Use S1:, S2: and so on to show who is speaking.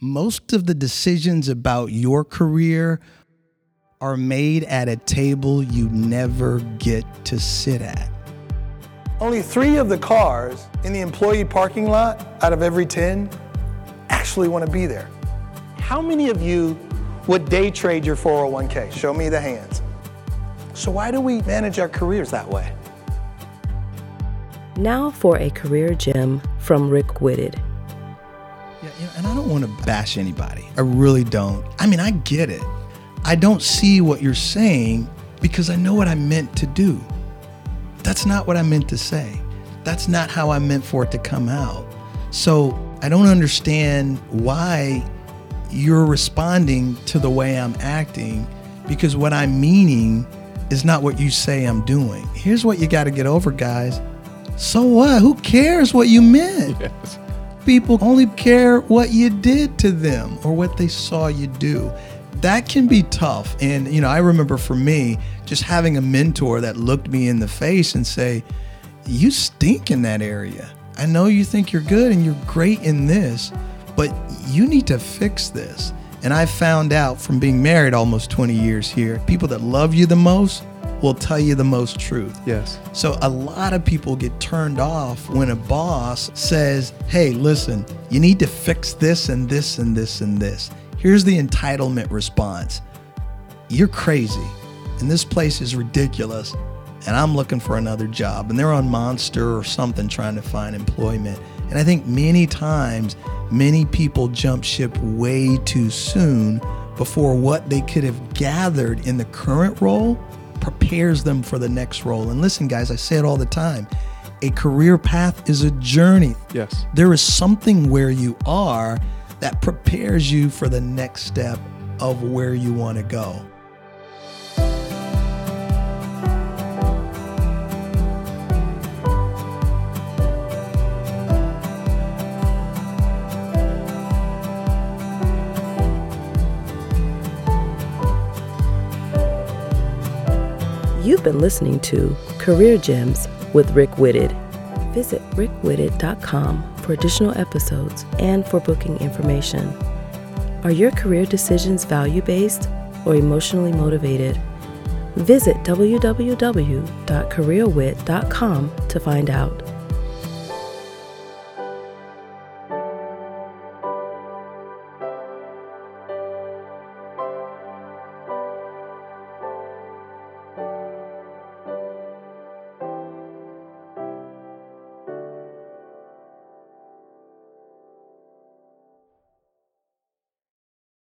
S1: most of the decisions about your career are made at a table you never get to sit at.
S2: Only three of the cars in the employee parking lot out of every 10 actually want to be there. How many of you would day trade your 401k? Show me the hands. So, why do we manage our careers that way?
S3: Now for a career gem from Rick Whitted.
S1: Yeah, you know, and I don't want to bash anybody. I really don't. I mean, I get it. I don't see what you're saying because I know what I meant to do. That's not what I meant to say. That's not how I meant for it to come out. So I don't understand why you're responding to the way I'm acting because what I'm meaning is not what you say I'm doing. Here's what you got to get over, guys. So what? Who cares what you meant? Yes. People only care what you did to them or what they saw you do. That can be tough. And, you know, I remember for me, just having a mentor that looked me in the face and say, You stink in that area. I know you think you're good and you're great in this, but you need to fix this. And I found out from being married almost 20 years here, people that love you the most will tell you the most truth.
S4: Yes.
S1: So a lot of people get turned off when a boss says, hey, listen, you need to fix this and this and this and this. Here's the entitlement response You're crazy, and this place is ridiculous, and I'm looking for another job. And they're on Monster or something trying to find employment. And I think many times, many people jump ship way too soon before what they could have gathered in the current role prepares them for the next role. And listen, guys, I say it all the time a career path is a journey.
S4: Yes.
S1: There is something where you are that prepares you for the next step of where you want to go.
S3: You've been listening to Career Gems with Rick Whitted. Visit rickwhitted.com for additional episodes and for booking information. Are your career decisions value based or emotionally motivated? Visit www.careerwit.com to find out.